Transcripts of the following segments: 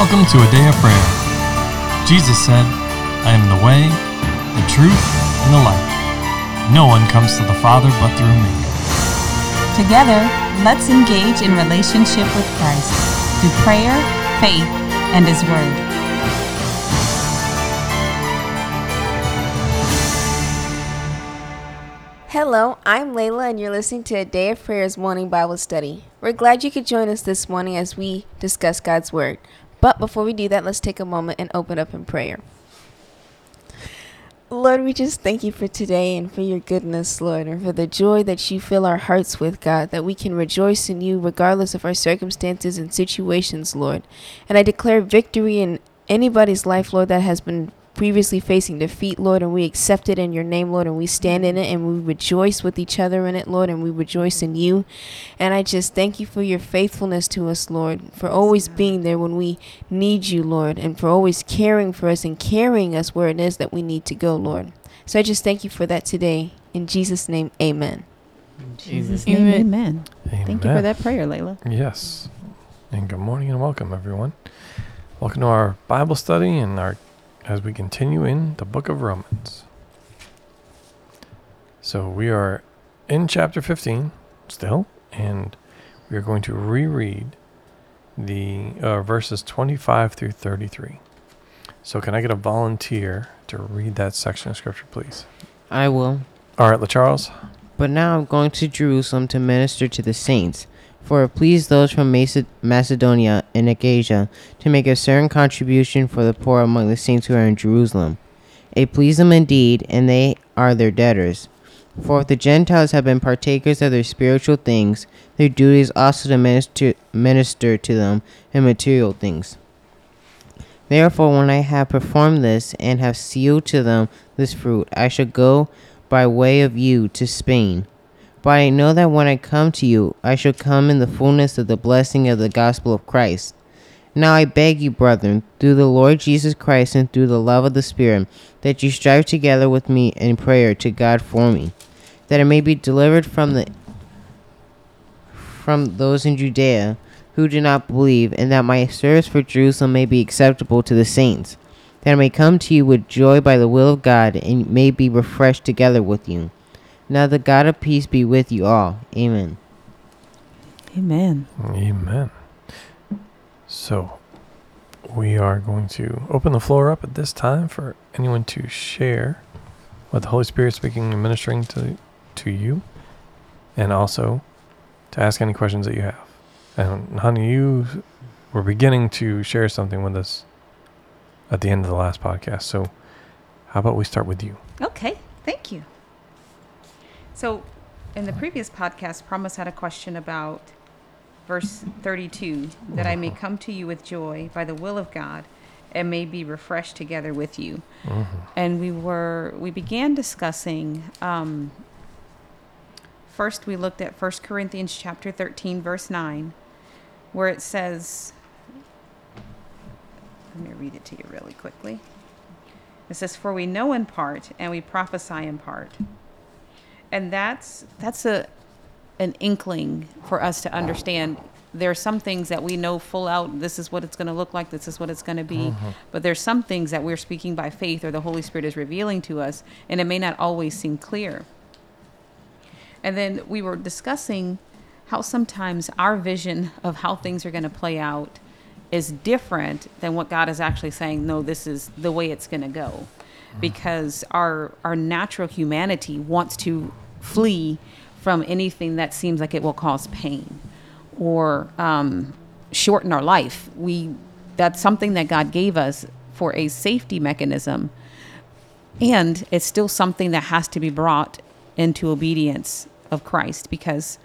Welcome to a day of prayer. Jesus said, I am the way, the truth, and the life. No one comes to the Father but through me. Together, let's engage in relationship with Christ through prayer, faith, and His Word. Hello, I'm Layla, and you're listening to a Day of Prayers morning Bible study. We're glad you could join us this morning as we discuss God's Word. But before we do that, let's take a moment and open up in prayer. Lord, we just thank you for today and for your goodness, Lord, and for the joy that you fill our hearts with, God, that we can rejoice in you regardless of our circumstances and situations, Lord. And I declare victory in anybody's life, Lord, that has been previously facing defeat, Lord, and we accept it in your name, Lord, and we stand in it and we rejoice with each other in it, Lord, and we rejoice in you. And I just thank you for your faithfulness to us, Lord, for always being there when we need you, Lord, and for always caring for us and carrying us where it is that we need to go, Lord. So I just thank you for that today. In Jesus' name, amen. In Jesus' Amen. name, amen. Amen. Thank you for that prayer, Layla. Yes. And good morning and welcome, everyone. Welcome to our Bible study and our as we continue in the book of Romans. So we are in chapter 15 still, and we are going to reread the uh, verses 25 through 33. So can I get a volunteer to read that section of scripture, please? I will. All right, LaCharles. But now I'm going to Jerusalem to minister to the saints, for it pleased those from Macedonia and Achaia to make a certain contribution for the poor among the saints who are in Jerusalem. It pleased them indeed, and they are their debtors. For if the Gentiles have been partakers of their spiritual things, their duty is also to minister, minister to them in material things. Therefore, when I have performed this and have sealed to them this fruit, I shall go by way of you to Spain. But I know that when I come to you, I shall come in the fullness of the blessing of the gospel of Christ. Now I beg you, brethren, through the Lord Jesus Christ and through the love of the Spirit, that you strive together with me in prayer to God for me, that I may be delivered from the from those in Judea who do not believe, and that my service for Jerusalem may be acceptable to the saints, that I may come to you with joy by the will of God, and may be refreshed together with you. Now the God of peace be with you all. Amen. Amen. Amen. So, we are going to open the floor up at this time for anyone to share what the Holy Spirit is speaking and ministering to to you, and also to ask any questions that you have. And honey, you were beginning to share something with us at the end of the last podcast. So, how about we start with you? Okay, thank you. So, in the previous podcast, Promise had a question about verse 32 that I may come to you with joy by the will of God and may be refreshed together with you. And we were, we began discussing, um, first we looked at 1 Corinthians chapter 13, verse 9, where it says, let me read it to you really quickly. It says, "For we know in part, and we prophesy in part." And that's that's a an inkling for us to understand. There are some things that we know full out. This is what it's going to look like. This is what it's going to be. Mm-hmm. But there's some things that we're speaking by faith, or the Holy Spirit is revealing to us, and it may not always seem clear. And then we were discussing how sometimes our vision of how things are going to play out is different than what God is actually saying, no, this is the way it's going to go. Because our our natural humanity wants to flee from anything that seems like it will cause pain or um, shorten our life. We that's something that God gave us for a safety mechanism, and it's still something that has to be brought into obedience of Christ because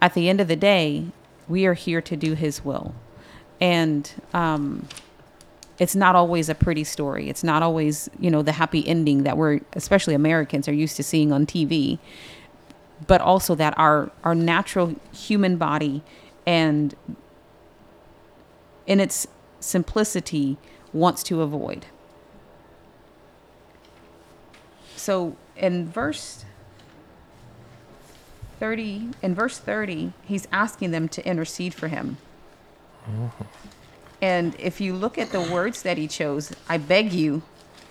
at the end of the day, we are here to do His will, and um, it's not always a pretty story. It's not always you know the happy ending that we're especially Americans are used to seeing on TV, but also that our our natural human body and in its simplicity wants to avoid. So in verse 30, in verse 30, he's asking them to intercede for him. Oh. And if you look at the words that he chose, I beg you,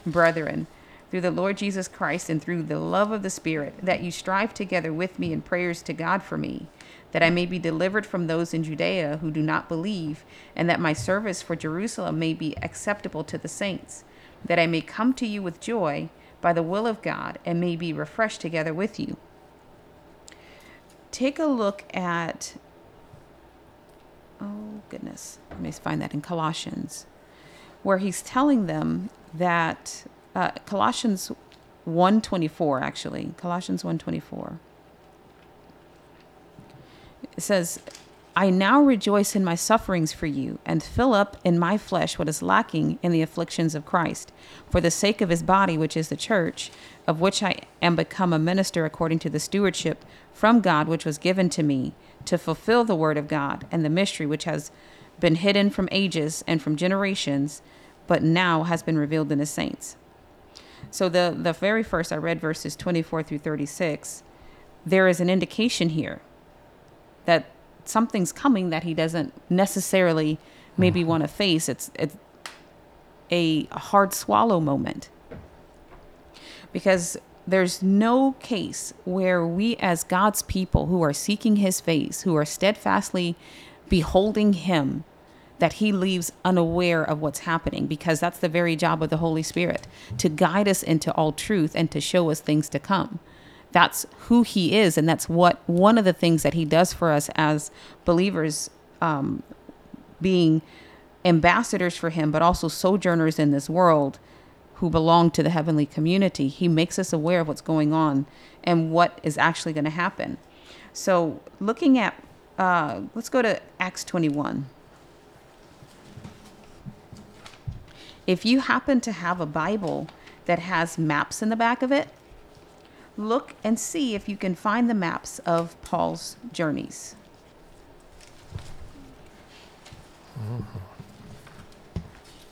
brethren, through the Lord Jesus Christ and through the love of the Spirit, that you strive together with me in prayers to God for me, that I may be delivered from those in Judea who do not believe, and that my service for Jerusalem may be acceptable to the saints, that I may come to you with joy by the will of God and may be refreshed together with you. Take a look at oh goodness, let me find that in Colossians, where he's telling them that uh, Colossians 124 actually, Colossians 124. It says, I now rejoice in my sufferings for you, and fill up in my flesh what is lacking in the afflictions of Christ, for the sake of his body, which is the church, of which I am become a minister according to the stewardship from God which was given to me, to fulfill the word of God and the mystery which has been hidden from ages and from generations, but now has been revealed in the saints. So the the very first I read verses 24 through 36, there is an indication here that something's coming that he doesn't necessarily maybe mm-hmm. want to face. It's it's a hard swallow moment. Because there's no case where we as God's people who are seeking his face, who are steadfastly beholding him, that he leaves unaware of what's happening because that's the very job of the Holy Spirit to guide us into all truth and to show us things to come. That's who he is, and that's what one of the things that he does for us as believers, um, being ambassadors for him, but also sojourners in this world who belong to the heavenly community. He makes us aware of what's going on and what is actually going to happen. So, looking at, uh, let's go to Acts 21. If you happen to have a Bible that has maps in the back of it, look and see if you can find the maps of Paul's journeys.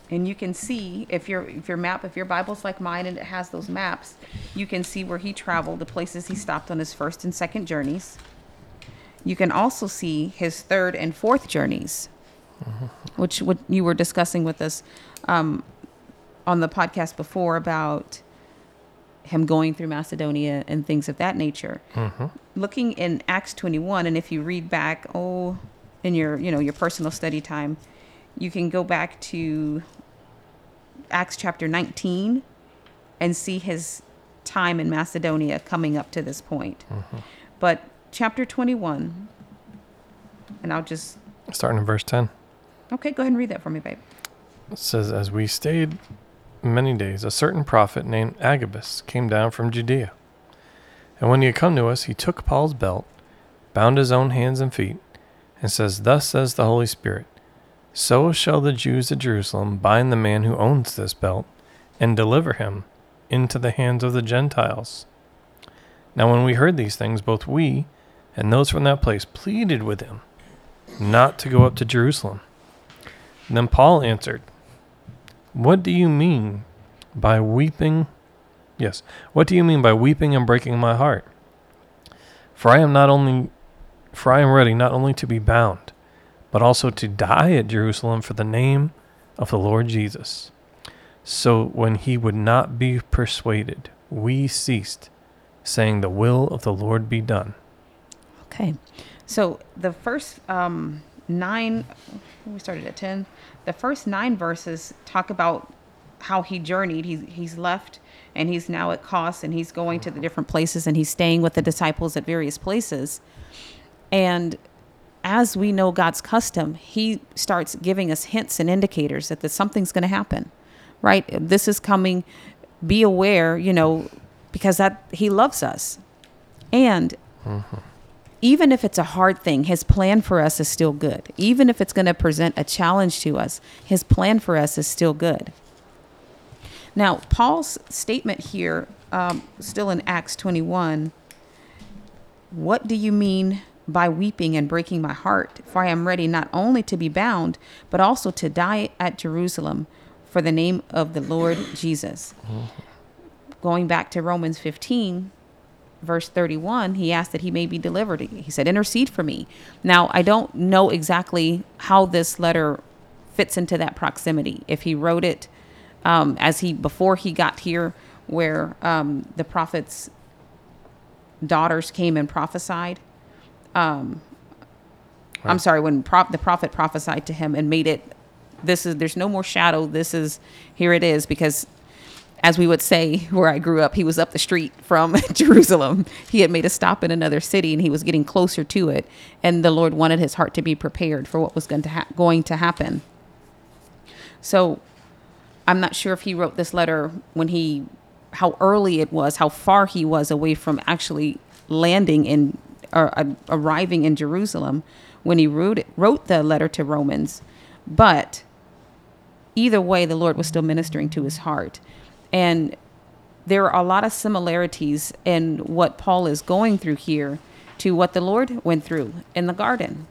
And you can see if your if your map if your Bible's like mine and it has those maps, you can see where he traveled, the places he stopped on his first and second journeys. You can also see his third and fourth journeys, which what you were discussing with us um, on the podcast before about him going through Macedonia and things of that nature. Mm-hmm. Looking in Acts 21, and if you read back, oh, in your you know your personal study time, you can go back to Acts chapter 19 and see his time in Macedonia coming up to this point. Mm-hmm. But chapter 21, and I'll just Starting in verse 10. okay, go ahead and read that for me, babe. It says, As we stayed many days, a certain prophet named Agabus came down from Judea. And when he had come to us, he took Paul's belt, bound his own hands and feet, and says, Thus says the Holy Spirit, So shall the Jews at Jerusalem bind the man who owns this belt, and deliver him into the hands of the Gentiles. Now, when we heard these things, both we and those from that place pleaded with him not to go up to Jerusalem. Then Paul answered, What do you mean by weeping? Yes, what do you mean by weeping and breaking my heart? For I am not only for I am ready not only to be bound, but also to die at Jerusalem for the name of the Lord Jesus. So when he would not be persuaded, we ceased, saying, The will of the Lord be done. Okay. So the first um, nine, we started at 10. The first nine verses talk about how he journeyed. He's, he's left and he's now at Kos and he's going to the different places and he's staying with the disciples at various places. And as we know God's custom, he starts giving us hints and indicators that, that something's going to happen, right? This is coming. Be aware, you know, because that he loves us. And mm-hmm. Even if it's a hard thing, his plan for us is still good. Even if it's going to present a challenge to us, his plan for us is still good. Now, Paul's statement here, um, still in Acts 21, what do you mean by weeping and breaking my heart? For I am ready not only to be bound, but also to die at Jerusalem for the name of the Lord Jesus. Going back to Romans 15, verse 31, he asked that he may be delivered. He said, Intercede for me. Now, I don't know exactly how this letter fits into that proximity. If he wrote it um, as he before he got here, where um, the prophets' daughters came and prophesied. Um, I'm sorry, when prop, the prophet prophesied to him and made it. This is there's no more shadow. This is here it is because as we would say where I grew up, he was up the street from Jerusalem. He had made a stop in another city and he was getting closer to it. And the Lord wanted his heart to be prepared for what was going to, ha- going to happen. So I'm not sure if he wrote this letter when he, how early it was, how far he was away from actually landing in or uh, arriving in Jerusalem when he wrote, it, wrote the letter to Romans. But either way, the Lord was still ministering to his heart. And there are a lot of similarities in what Paul is going through here to what the Lord went through in the garden.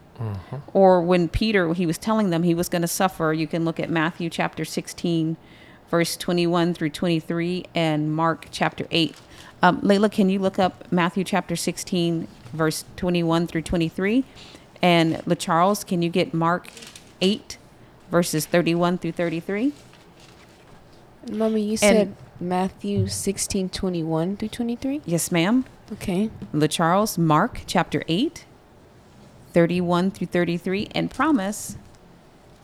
Or when Peter, he was telling them he was going to suffer, you can look at Matthew chapter 16, verse 21 through 23, and Mark chapter 8. Um, Layla, can you look up Matthew chapter 16, verse 21 through 23? And LaCharles, can you get Mark 8, verses 31 through 33? Mommy, you said Matthew 16, 21 through 23? Yes, ma'am. Okay. LaCharles, Mark chapter 8, 31 through 33, and promise,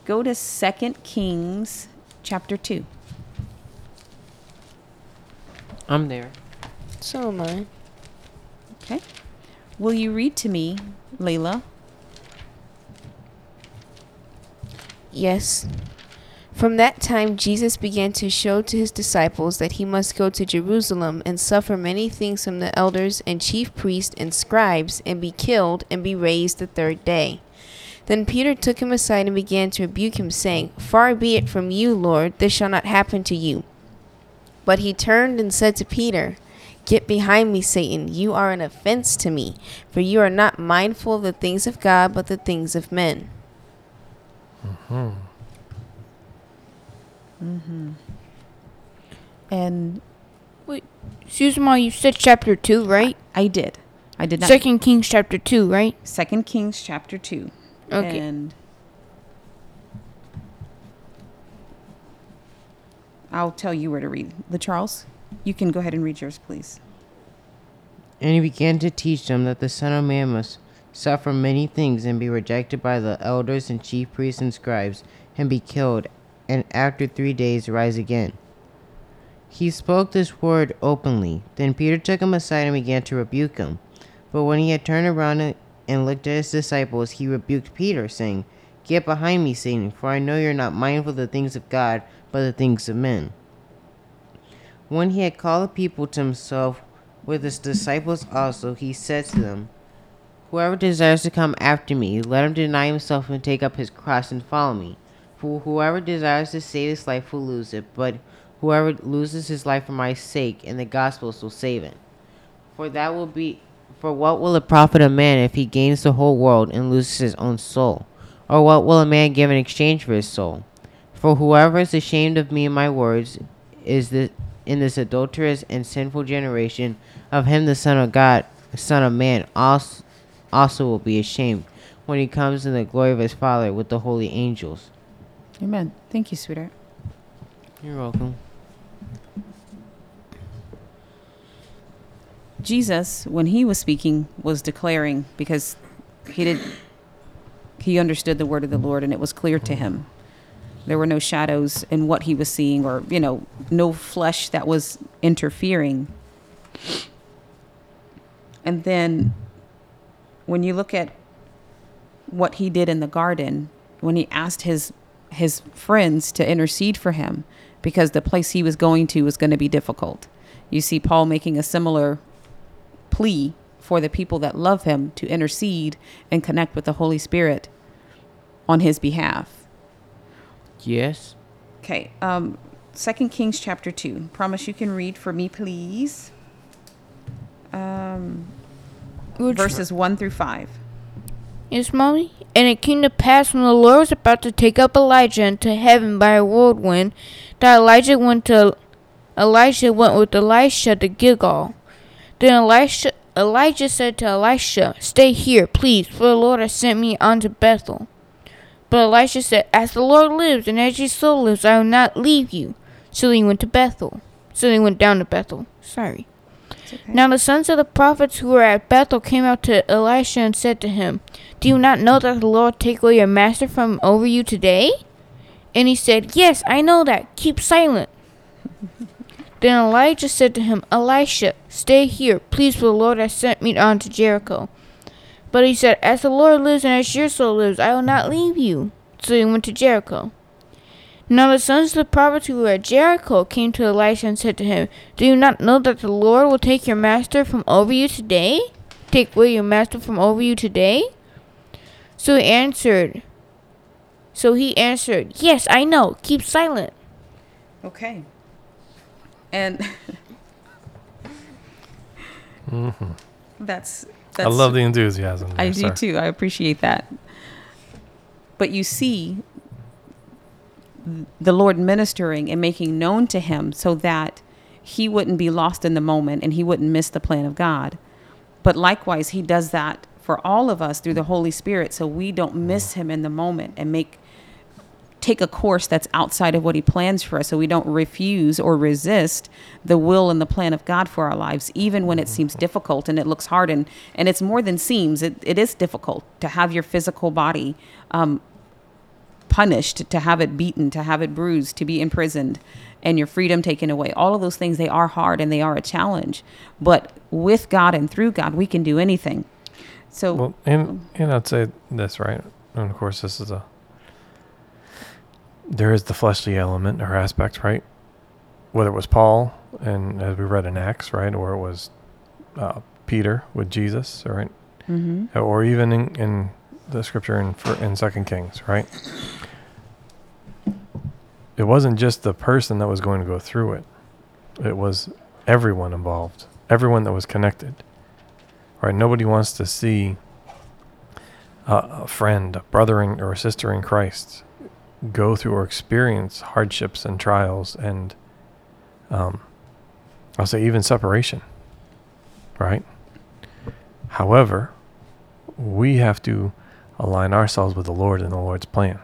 go to 2 Kings chapter 2. I'm there. So am I. Okay. Will you read to me, Layla? Yes. From that time, Jesus began to show to his disciples that he must go to Jerusalem and suffer many things from the elders and chief priests and scribes, and be killed, and be raised the third day. Then Peter took him aside and began to rebuke him, saying, Far be it from you, Lord, this shall not happen to you. But he turned and said to Peter, Get behind me, Satan. You are an offense to me, for you are not mindful of the things of God, but the things of men. Mm-hmm. Mm-hmm. And wait, Excuse me, you said chapter 2, right? I did. I did not. Second Kings chapter 2, right? Second Kings chapter 2. Okay. And I'll tell you where to read. LaCharles, you can go ahead and read yours, please. And he began to teach them that the Son of Man must suffer many things and be rejected by the elders and chief priests and scribes, and be killed, and after three days rise again. He spoke this word openly. Then Peter took him aside and began to rebuke him. But when he had turned around and looked at his disciples, he rebuked Peter, saying, Get behind me, Satan, for I know you're not mindful of the things of God, but the things of men. When he had called the people to himself with his disciples also, he said to them, Whoever desires to come after me, let him deny himself and take up his cross and follow me. For whoever desires to save his life will lose it, but whoever loses his life for my sake and the gospel's will save it. For that will be for what will it profit a man if he gains the whole world and loses his own soul? Or what will a man give in exchange for his soul? For whoever is ashamed of me and my words is the in this adulterous and sinful generation of him the Son of God, Son of Man, also, also will be ashamed when he comes in the glory of his Father with the holy angels. Amen. Thank you, sweetheart. You're welcome. Jesus, when he was speaking, was declaring because he did he understood the word of the Lord and it was clear to him. There were no shadows in what he was seeing or, you know, no flesh that was interfering. And then when you look at what he did in the garden, when he asked his his friends to intercede for him because the place he was going to was going to be difficult. You see Paul making a similar plea for the people that love him to intercede and connect with the Holy Spirit on his behalf. Yes. Okay, um, Second Kings chapter two. Promise you can read for me, please. Um, Which verses one through five. Yes, mommy. And it came to pass when the Lord was about to take up Elijah into heaven by a whirlwind, that Elijah went to Elijah went with Elisha to Gilgal. Then Elisha Elijah said to Elisha, Stay here, please, for the Lord has sent me unto Bethel. But Elisha said, As the Lord lives and as your soul lives, I will not leave you. So he went to Bethel. So they went down to Bethel. Sorry. Now the sons of the prophets who were at Bethel came out to Elisha and said to him, Do you not know that the Lord take away your master from over you today? And he said, Yes, I know that. Keep silent. then Elijah said to him, Elisha, stay here, please, for the Lord has sent me on to Jericho. But he said, As the Lord lives and as your soul lives, I will not leave you. So he went to Jericho. Now the sons of the prophets who were at Jericho came to Elisha and said to him, Do you not know that the Lord will take your master from over you today? Take away your master from over you today? So he answered, So he answered, Yes, I know. Keep silent. Okay. And that's, that's I love the enthusiasm. There, I do sir. too. I appreciate that. But you see the Lord ministering and making known to him so that he wouldn't be lost in the moment and he wouldn't miss the plan of God. But likewise, he does that for all of us through the Holy Spirit so we don't miss him in the moment and make take a course that's outside of what he plans for us so we don't refuse or resist the will and the plan of God for our lives even when it seems difficult and it looks hard and and it's more than seems it, it is difficult to have your physical body um, punished to have it beaten to have it bruised to be imprisoned and your freedom taken away. All of those things they are hard and they are a challenge. But with God and through God we can do anything. So Well, and and I'd say this right, and of course this is a there is the fleshly element or aspect, right? Whether it was Paul, and as we read in Acts, right, or it was uh, Peter with Jesus, right, mhm. or even in, in the scripture in fir- in Second Kings, right? It wasn't just the person that was going to go through it; it was everyone involved, everyone that was connected. Right? Nobody wants to see a, a friend, a brother in, or a sister in Christ go through or experience hardships and trials, and um, I'll say even separation. Right? However, we have to align ourselves with the Lord and the Lord's plan.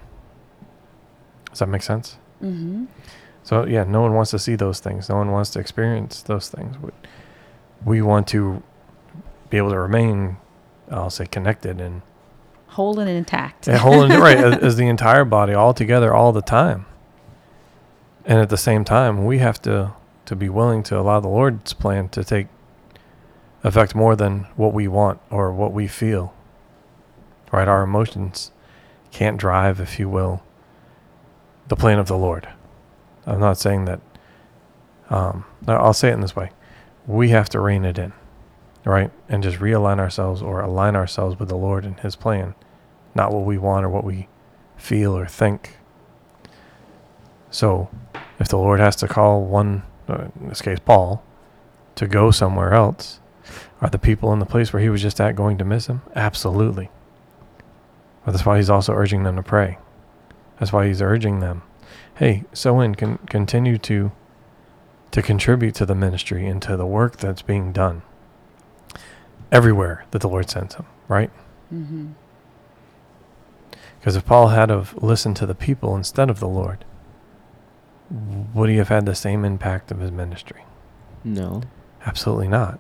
Does that make sense? Mhm. So yeah, no one wants to see those things. No one wants to experience those things. We, we want to be able to remain, I'll say, connected and, whole and intact and holding it right as, as the entire body all together all the time. And at the same time, we have to to be willing to allow the Lord's plan to take effect more than what we want or what we feel. Right? Our emotions can't drive, if you will, the plan of the Lord. I'm not saying that. Um, I'll say it in this way: we have to rein it in, right, and just realign ourselves or align ourselves with the Lord and His plan, not what we want or what we feel or think. So, if the Lord has to call one, uh, in this case Paul, to go somewhere else, are the people in the place where he was just at going to miss him? Absolutely. But that's why he's also urging them to pray. That's why he's urging them, hey, so in can continue to to contribute to the ministry and to the work that's being done everywhere that the Lord sends him, right? mm-hmm. Because if Paul had have listened to the people instead of the Lord, would he have had the same impact of his ministry? No. Absolutely not.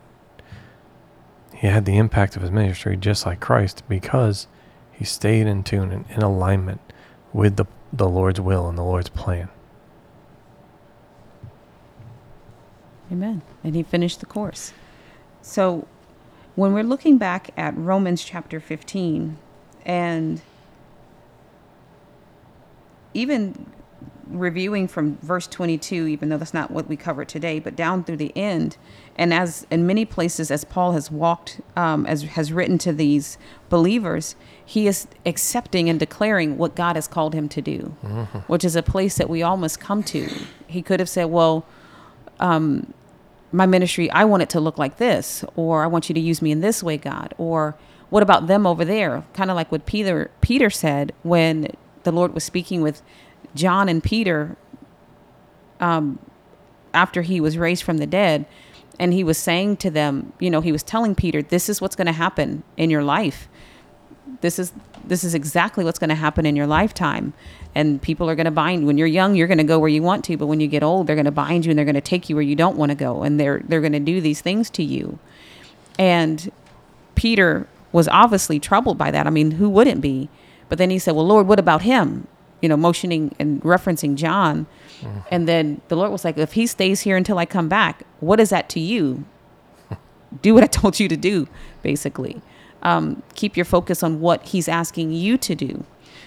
He had the impact of his ministry just like Christ because he stayed in tune and in alignment with the, the Lord's will and the Lord's plan. Amen. And he finished the course. So when we're looking back at Romans chapter 15 and even reviewing from verse 22 even though that's not what we covered today but down through the end and as in many places as paul has walked um, as has written to these believers he is accepting and declaring what god has called him to do which is a place that we all must come to he could have said well um, my ministry, I want it to look like this, or I want you to use me in this way, God, or what about them over there? Kind of like what Peter Peter said when the Lord was speaking with John and Peter um, after he was raised from the dead, and he was saying to them, you know, he was telling Peter, "This is what's going to happen in your life. This is this is exactly what's going to happen in your lifetime. And people are going to bind when you're young, you're going to go where you want to, but when you get old, they're going to bind you and they're going to take you where you don't want to go and they're they're going to do these things to you. And Peter was obviously troubled by that. I mean, who wouldn't be? But then he said, "Well, Lord, what about him?" You know, motioning and referencing John. Mm-hmm. And then the Lord was like, "If he stays here until I come back, what is that to you? do what I told you to do, basically. Um, keep your focus on what he's asking you to do.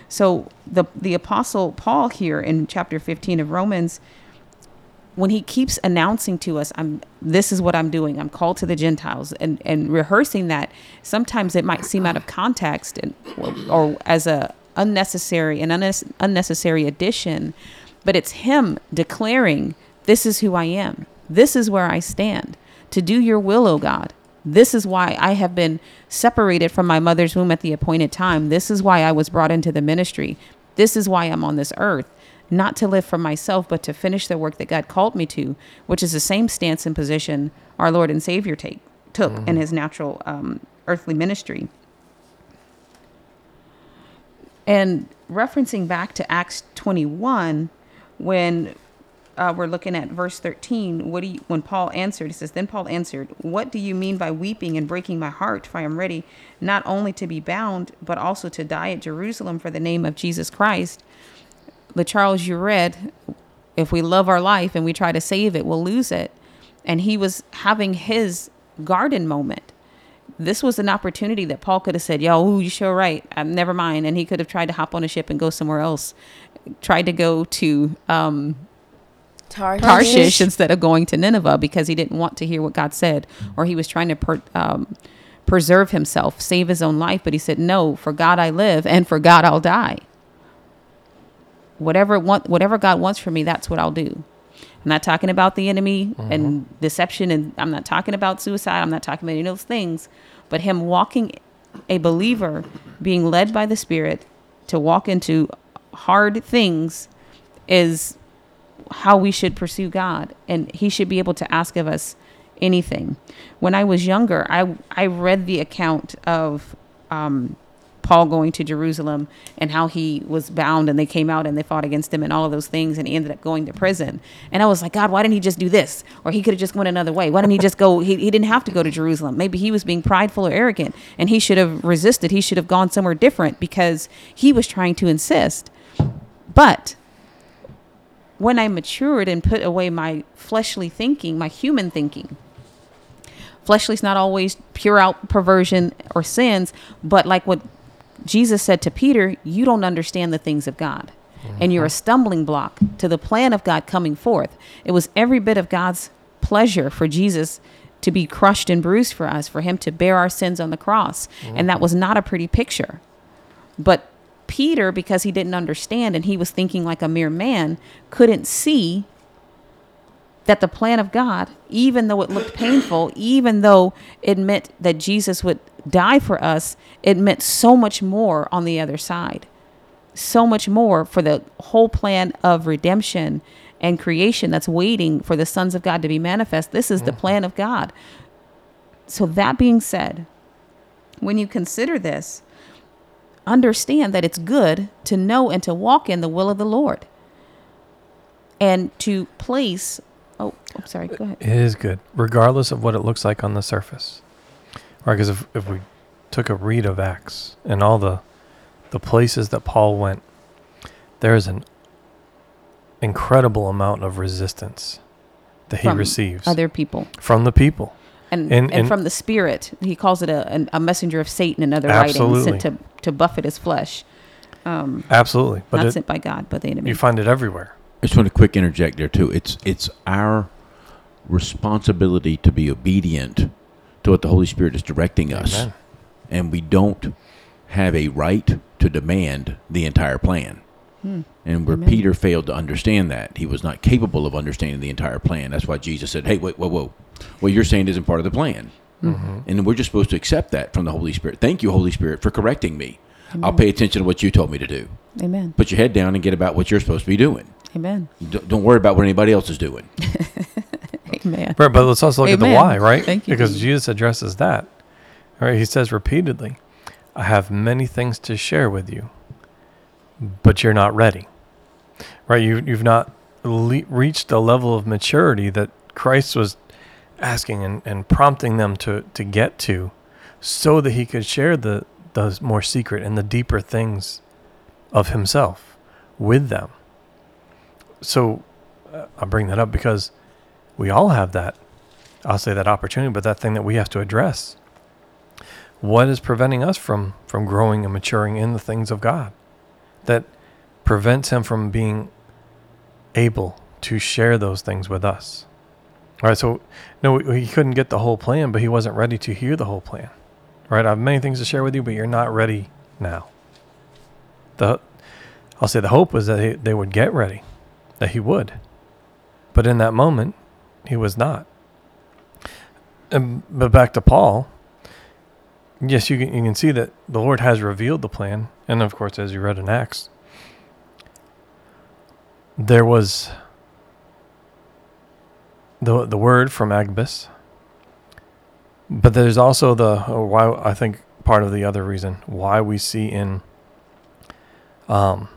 So the the apostle Paul here in chapter 15 of Romans when he keeps announcing to us I'm this is what I'm doing. I'm called to the Gentiles and and rehearsing that sometimes it might seem out of context and or, or as a unnecessary an unnes- unnecessary addition, but it's him declaring this is who I am. This is where I stand to do your will, O God. This is why I have been separated from my mother's womb at the appointed time. This is why I was brought into the ministry. This is why I'm on this earth, not to live for myself, but to finish the work that God called me to, which is the same stance and position our Lord and Savior take took in his natural um, earthly ministry. And referencing back to Acts 21, when uh, we're looking at verse 13, what do you, when Paul answered, he says, Then Paul answered, What do you mean by weeping and breaking my heart? For I am ready not only to be bound, but also to die at Jerusalem for the name of Jesus Christ. LaCharles you read, if we love our life and we try to save it, we'll lose it. And he was having his garden moment. This was an opportunity that Paul could have said, Yo, ooh, you sure right. Um, never mind. And he could have tried to hop on a ship and go somewhere else. Tried to go to um, Tarshish. Tarshish instead of going to Nineveh because he didn't want to hear what God said, or he was trying to per, um, preserve himself, save his own life. But he said, "No, for God I live, and for God I'll die. Whatever want, whatever God wants for me, that's what I'll do." I'm not talking about the enemy and deception, and I'm not talking about suicide. I'm not talking about any of those things, but him walking, a believer being led by the Spirit to walk into hard things is how we should pursue God and he should be able to ask of us anything. When I was younger, I I read the account of um, Paul going to Jerusalem and how he was bound and they came out and they fought against him and all of those things and he ended up going to prison. And I was like, God, why didn't he just do this? Or he could have just went another way. Why didn't he just go? He, he didn't have to go to Jerusalem. Maybe he was being prideful or arrogant and he should have resisted. He should have gone somewhere different because he was trying to insist. But when I matured and put away my fleshly thinking, my human thinking, fleshly is not always pure out perversion or sins, but like what Jesus said to Peter, you don't understand the things of God. And you're a mm-hmm. stumbling block to the plan of God coming forth. It was every bit of God's pleasure for Jesus to be crushed and bruised for us, for him to bear our sins on the cross. And that mm-hmm. was not a pretty picture. But Peter, because he didn't understand and he was thinking like a mere man, couldn't see that the plan of God, even though it looked painful, even though it meant that Jesus would die for us, it meant so much more on the other side. So much more for the whole plan of redemption and creation that's waiting for the sons of God to be manifest. This is the mm-hmm. plan of God. So, that being said, when you consider this, understand that it's good to know and to walk in the will of the Lord and to place. Oh, I'm sorry. Go ahead. It is good, regardless of what it looks like on the surface. Right? Because if, if we took a read of Acts and all the the places that Paul went, there is an incredible amount of resistance that he From receives Other people. from the people. And, And- and, and- from the spirit, he calls it a, a messenger of Satan in other writings sent to, to buffet his flesh. Um, Absolutely, but not it, sent by God, but the enemy. you find it everywhere. I just want to quick interject there too. It's it's our responsibility to be obedient to what the Holy Spirit is directing us, Amen. and we don't have a right to demand the entire plan. Hmm. And where Amen. Peter failed to understand that, he was not capable of understanding the entire plan. That's why Jesus said, "Hey, wait, whoa, whoa! What you're saying isn't part of the plan." Mm-hmm. And we're just supposed to accept that from the Holy Spirit. Thank you, Holy Spirit, for correcting me. I'll pay attention to what you told me to do. Amen. Put your head down and get about what you're supposed to be doing. Amen. D- don't worry about what anybody else is doing. Amen. Right, but let's also look at the why, right? Thank you, Because Jesus. Jesus addresses that. Right? he says repeatedly, I have many things to share with you, but you're not ready. Right? You, you've not le- reached the level of maturity that Christ was asking and, and prompting them to, to get to so that he could share the, the more secret and the deeper things of himself with them. So uh, I bring that up because we all have that. I'll say that opportunity, but that thing that we have to address. What is preventing us from from growing and maturing in the things of God? That prevents him from being able to share those things with us. All right, so no, he couldn't get the whole plan, but he wasn't ready to hear the whole plan. Right, I have many things to share with you, but you're not ready now. The, I'll say the hope was that he, they would get ready, that he would, but in that moment, he was not. And, but back to Paul, yes, you can, you can see that the Lord has revealed the plan, and of course, as you read in Acts, there was the the word from Agabus, but there's also the why I think part of the other reason why we see in um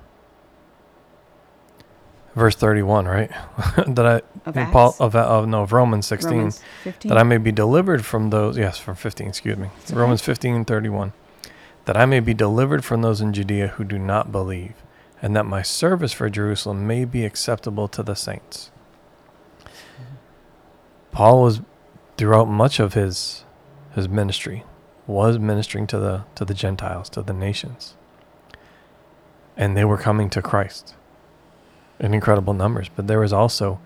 verse 31 right? That I Of Paul of, of no of Romans 16 Romans 15. that I may be delivered from those yes from 15 excuse me. Okay. Romans 15 31 that I may be delivered from those in Judea who do not believe and that my service for Jerusalem may be acceptable to the saints Paul was throughout much of his his ministry was ministering to the to the Gentiles to the nations and they were coming to Christ in incredible numbers but there was also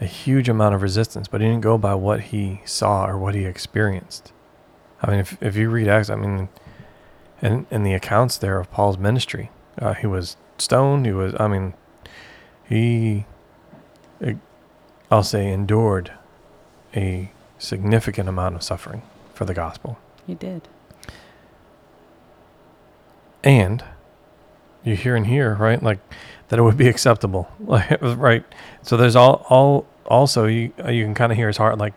a huge amount of resistance, but he didn't go by what he saw or what he experienced. I mean, if, if you read Acts, I mean, in, in the accounts there of Paul's ministry, uh, he was stoned. He was, I mean, he, I'll say, endured a significant amount of suffering for the gospel. You did. And you hear and hear, right? Like that it would be acceptable, like right. So there's all, all also you you can kind of hear his heart, like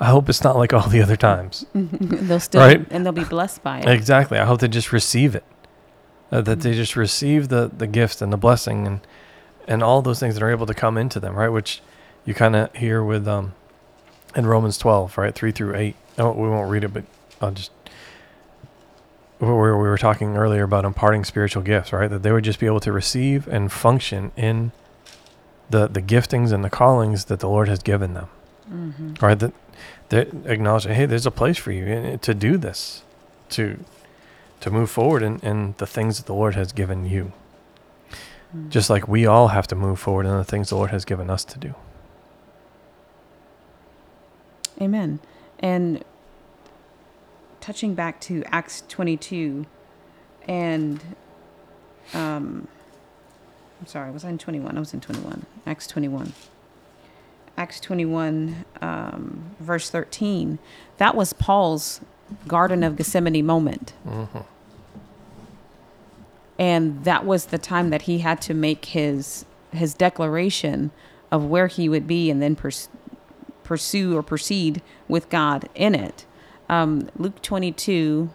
I hope it's not like all the other times. they'll still Right. and they'll be blessed by it. Exactly. I hope they just receive it. Uh, that they just receive the the gift and the blessing and and all those things that are able to come into them, right? Which you kind of hear with um in Romans 12, right? 3 through 8. No, we won't read it, but I'll just we were talking earlier about imparting spiritual gifts, right? That they would just be able to receive and function in the the giftings and the callings that the Lord has given them. hmm Right? That they acknowledge, hey, there's a place for you to do this, to to move forward in, in the things that the Lord has given you. Just like we all have to move forward in the things the Lord has given us to do. Amen. And touching back to Acts 22 and um I'm sorry, was I in 21? I was in 21. Acts 21. Acts 21 um verse 13. That was Paul's Garden of Gethsemane moment. Mm-hmm. and that was the time that he had to make his his declaration of where he would be and then pers- pursue or proceed with God in it. Um, Luke 22,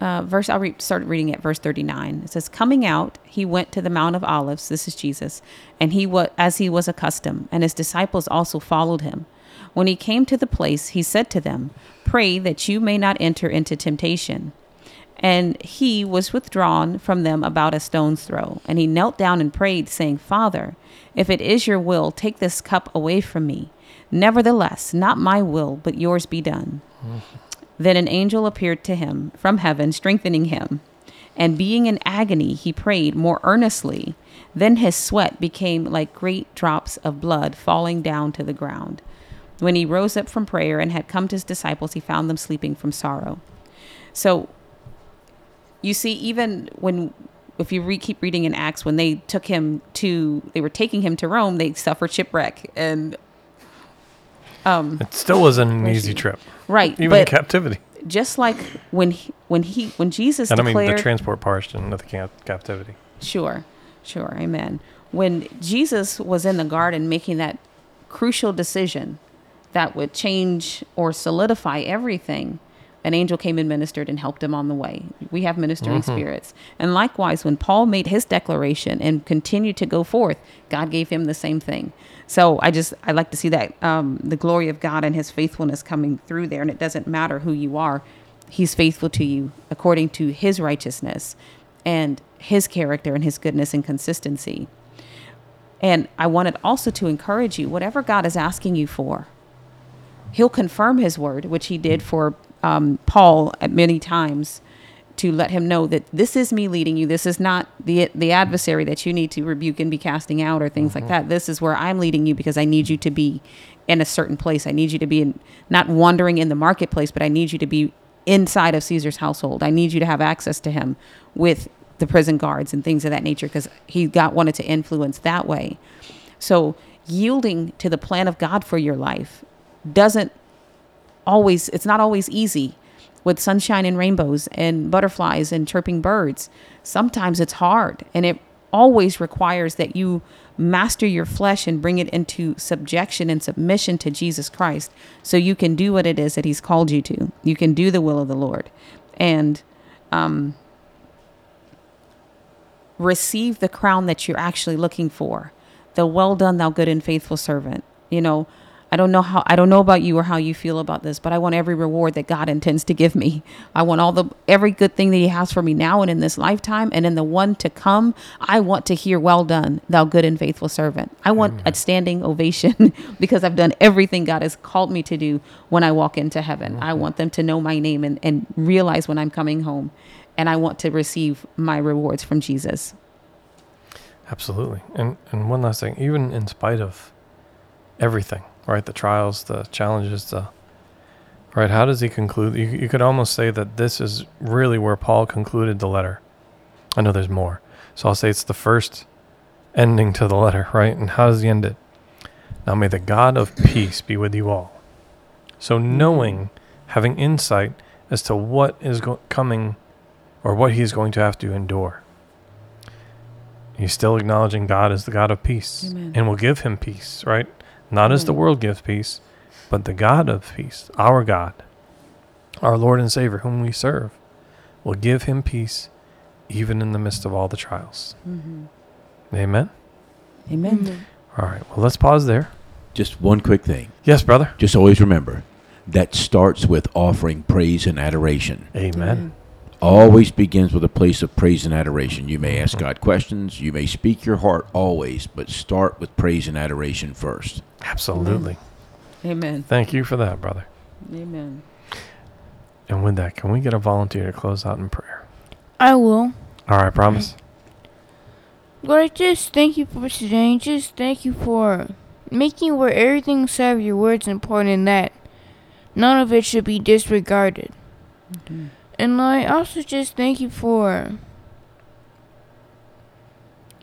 uh, verse, I'll re- start reading at verse 39. It says, Coming out, he went to the Mount of Olives. This is Jesus. And he was, as he was accustomed, and his disciples also followed him. When he came to the place, he said to them, Pray that you may not enter into temptation. And he was withdrawn from them about a stone's throw. And he knelt down and prayed, saying, Father, if it is your will, take this cup away from me. Nevertheless, not my will, but yours be done. Mm-hmm. Then an angel appeared to him from heaven, strengthening him. And being in agony, he prayed more earnestly. Then his sweat became like great drops of blood falling down to the ground. When he rose up from prayer and had come to his disciples, he found them sleeping from sorrow. So you see, even when if you re- keep reading in Acts, when they took him to, they were taking him to Rome, they suffered shipwreck and, um, It still wasn't an easy trip, right. even in captivity. just like when he, when he, when Jesus And I mean, the transport portion of the cap- captivity. Sure, sure, amen. When Jesus was in the garden making that crucial decision that would change or solidify everything, an angel came and ministered and helped him on the way. We have ministering spirits. And likewise, when Paul made his declaration and continued to go forth, God gave him the same thing. So I just, I like to see that um, the glory of God and his faithfulness coming through there. And it doesn't matter who you are, he's faithful to you according to his righteousness and his character and his goodness and consistency. And I wanted also to encourage you, whatever God is asking you for, He'll confirm His word, which He did for um, Paul at many times, to let him know that this is me leading you. This is not the the adversary that you need to rebuke and be casting out or things like that. This is where I'm leading you because I need you to be in a certain place. I need you to be in, not wandering in the marketplace, but I need you to be inside of Caesar's household. I need you to have access to him with the prison guards and things of that nature because he got wanted to influence that way. So yielding to the plan of God for your life doesn't always it's not always easy with sunshine and rainbows and butterflies and chirping birds. Sometimes it's hard and it always requires that you master your flesh and bring it into subjection and submission to Jesus Christ so you can do what it is that he's called you to. You can do the will of the Lord and um receive the crown that you're actually looking for. The well done, thou good and faithful servant. You know, I don't know how I don't know about you or how you feel about this, but I want every reward that God intends to give me. I want all the every good thing that he has for me now and in this lifetime and in the one to come. I want to hear well done, thou good and faithful servant. I want a standing ovation because I've done everything God has called me to do when I walk into heaven. I want them to know my name and, and realize when I'm coming home. And I want to receive my rewards from Jesus. Absolutely. And and one last thing, even in spite of everything, right? The trials, the challenges, the right. How does he conclude? You, you could almost say that this is really where Paul concluded the letter. I know there's more, so I'll say it's the first ending to the letter, right? And how does he end it? Now may the God of peace be with you all. So knowing, having insight as to what is go- coming, or what he's going to have to endure. He's still acknowledging God as the God of peace Amen. and will give him peace, right? Not as the hmm. world gives peace, but the God of peace, our God, our Lord and Savior, whom we serve, will give him peace even in the midst of all the trials. Mm-hmm. Amen. Amen. Mm-hmm. All right, well, let's pause there. Just one quick thing. Yes, brother. Just always remember that starts with offering praise and adoration. Amen. Mm-hmm. Always begins with a place of praise and adoration. You may ask God questions, you may speak your heart always, but start with praise and adoration first. Absolutely. Amen. Thank you for that, brother. Amen. And with that, can we get a volunteer to close out in prayer? I will. All right, promise. Lord, I just thank you for today. Just thank you for making where everything inside of your words important and that none of it should be disregarded. Mm-hmm. And Lord, I also just thank you for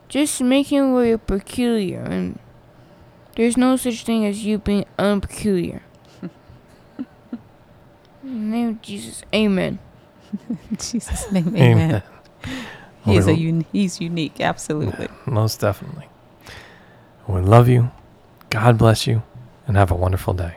just making where you're peculiar and there's no such thing as you being unpeculiar. In the name of Jesus, amen. Jesus' name, amen. He's a un- he's unique, absolutely. Most definitely. We love you. God bless you. And have a wonderful day.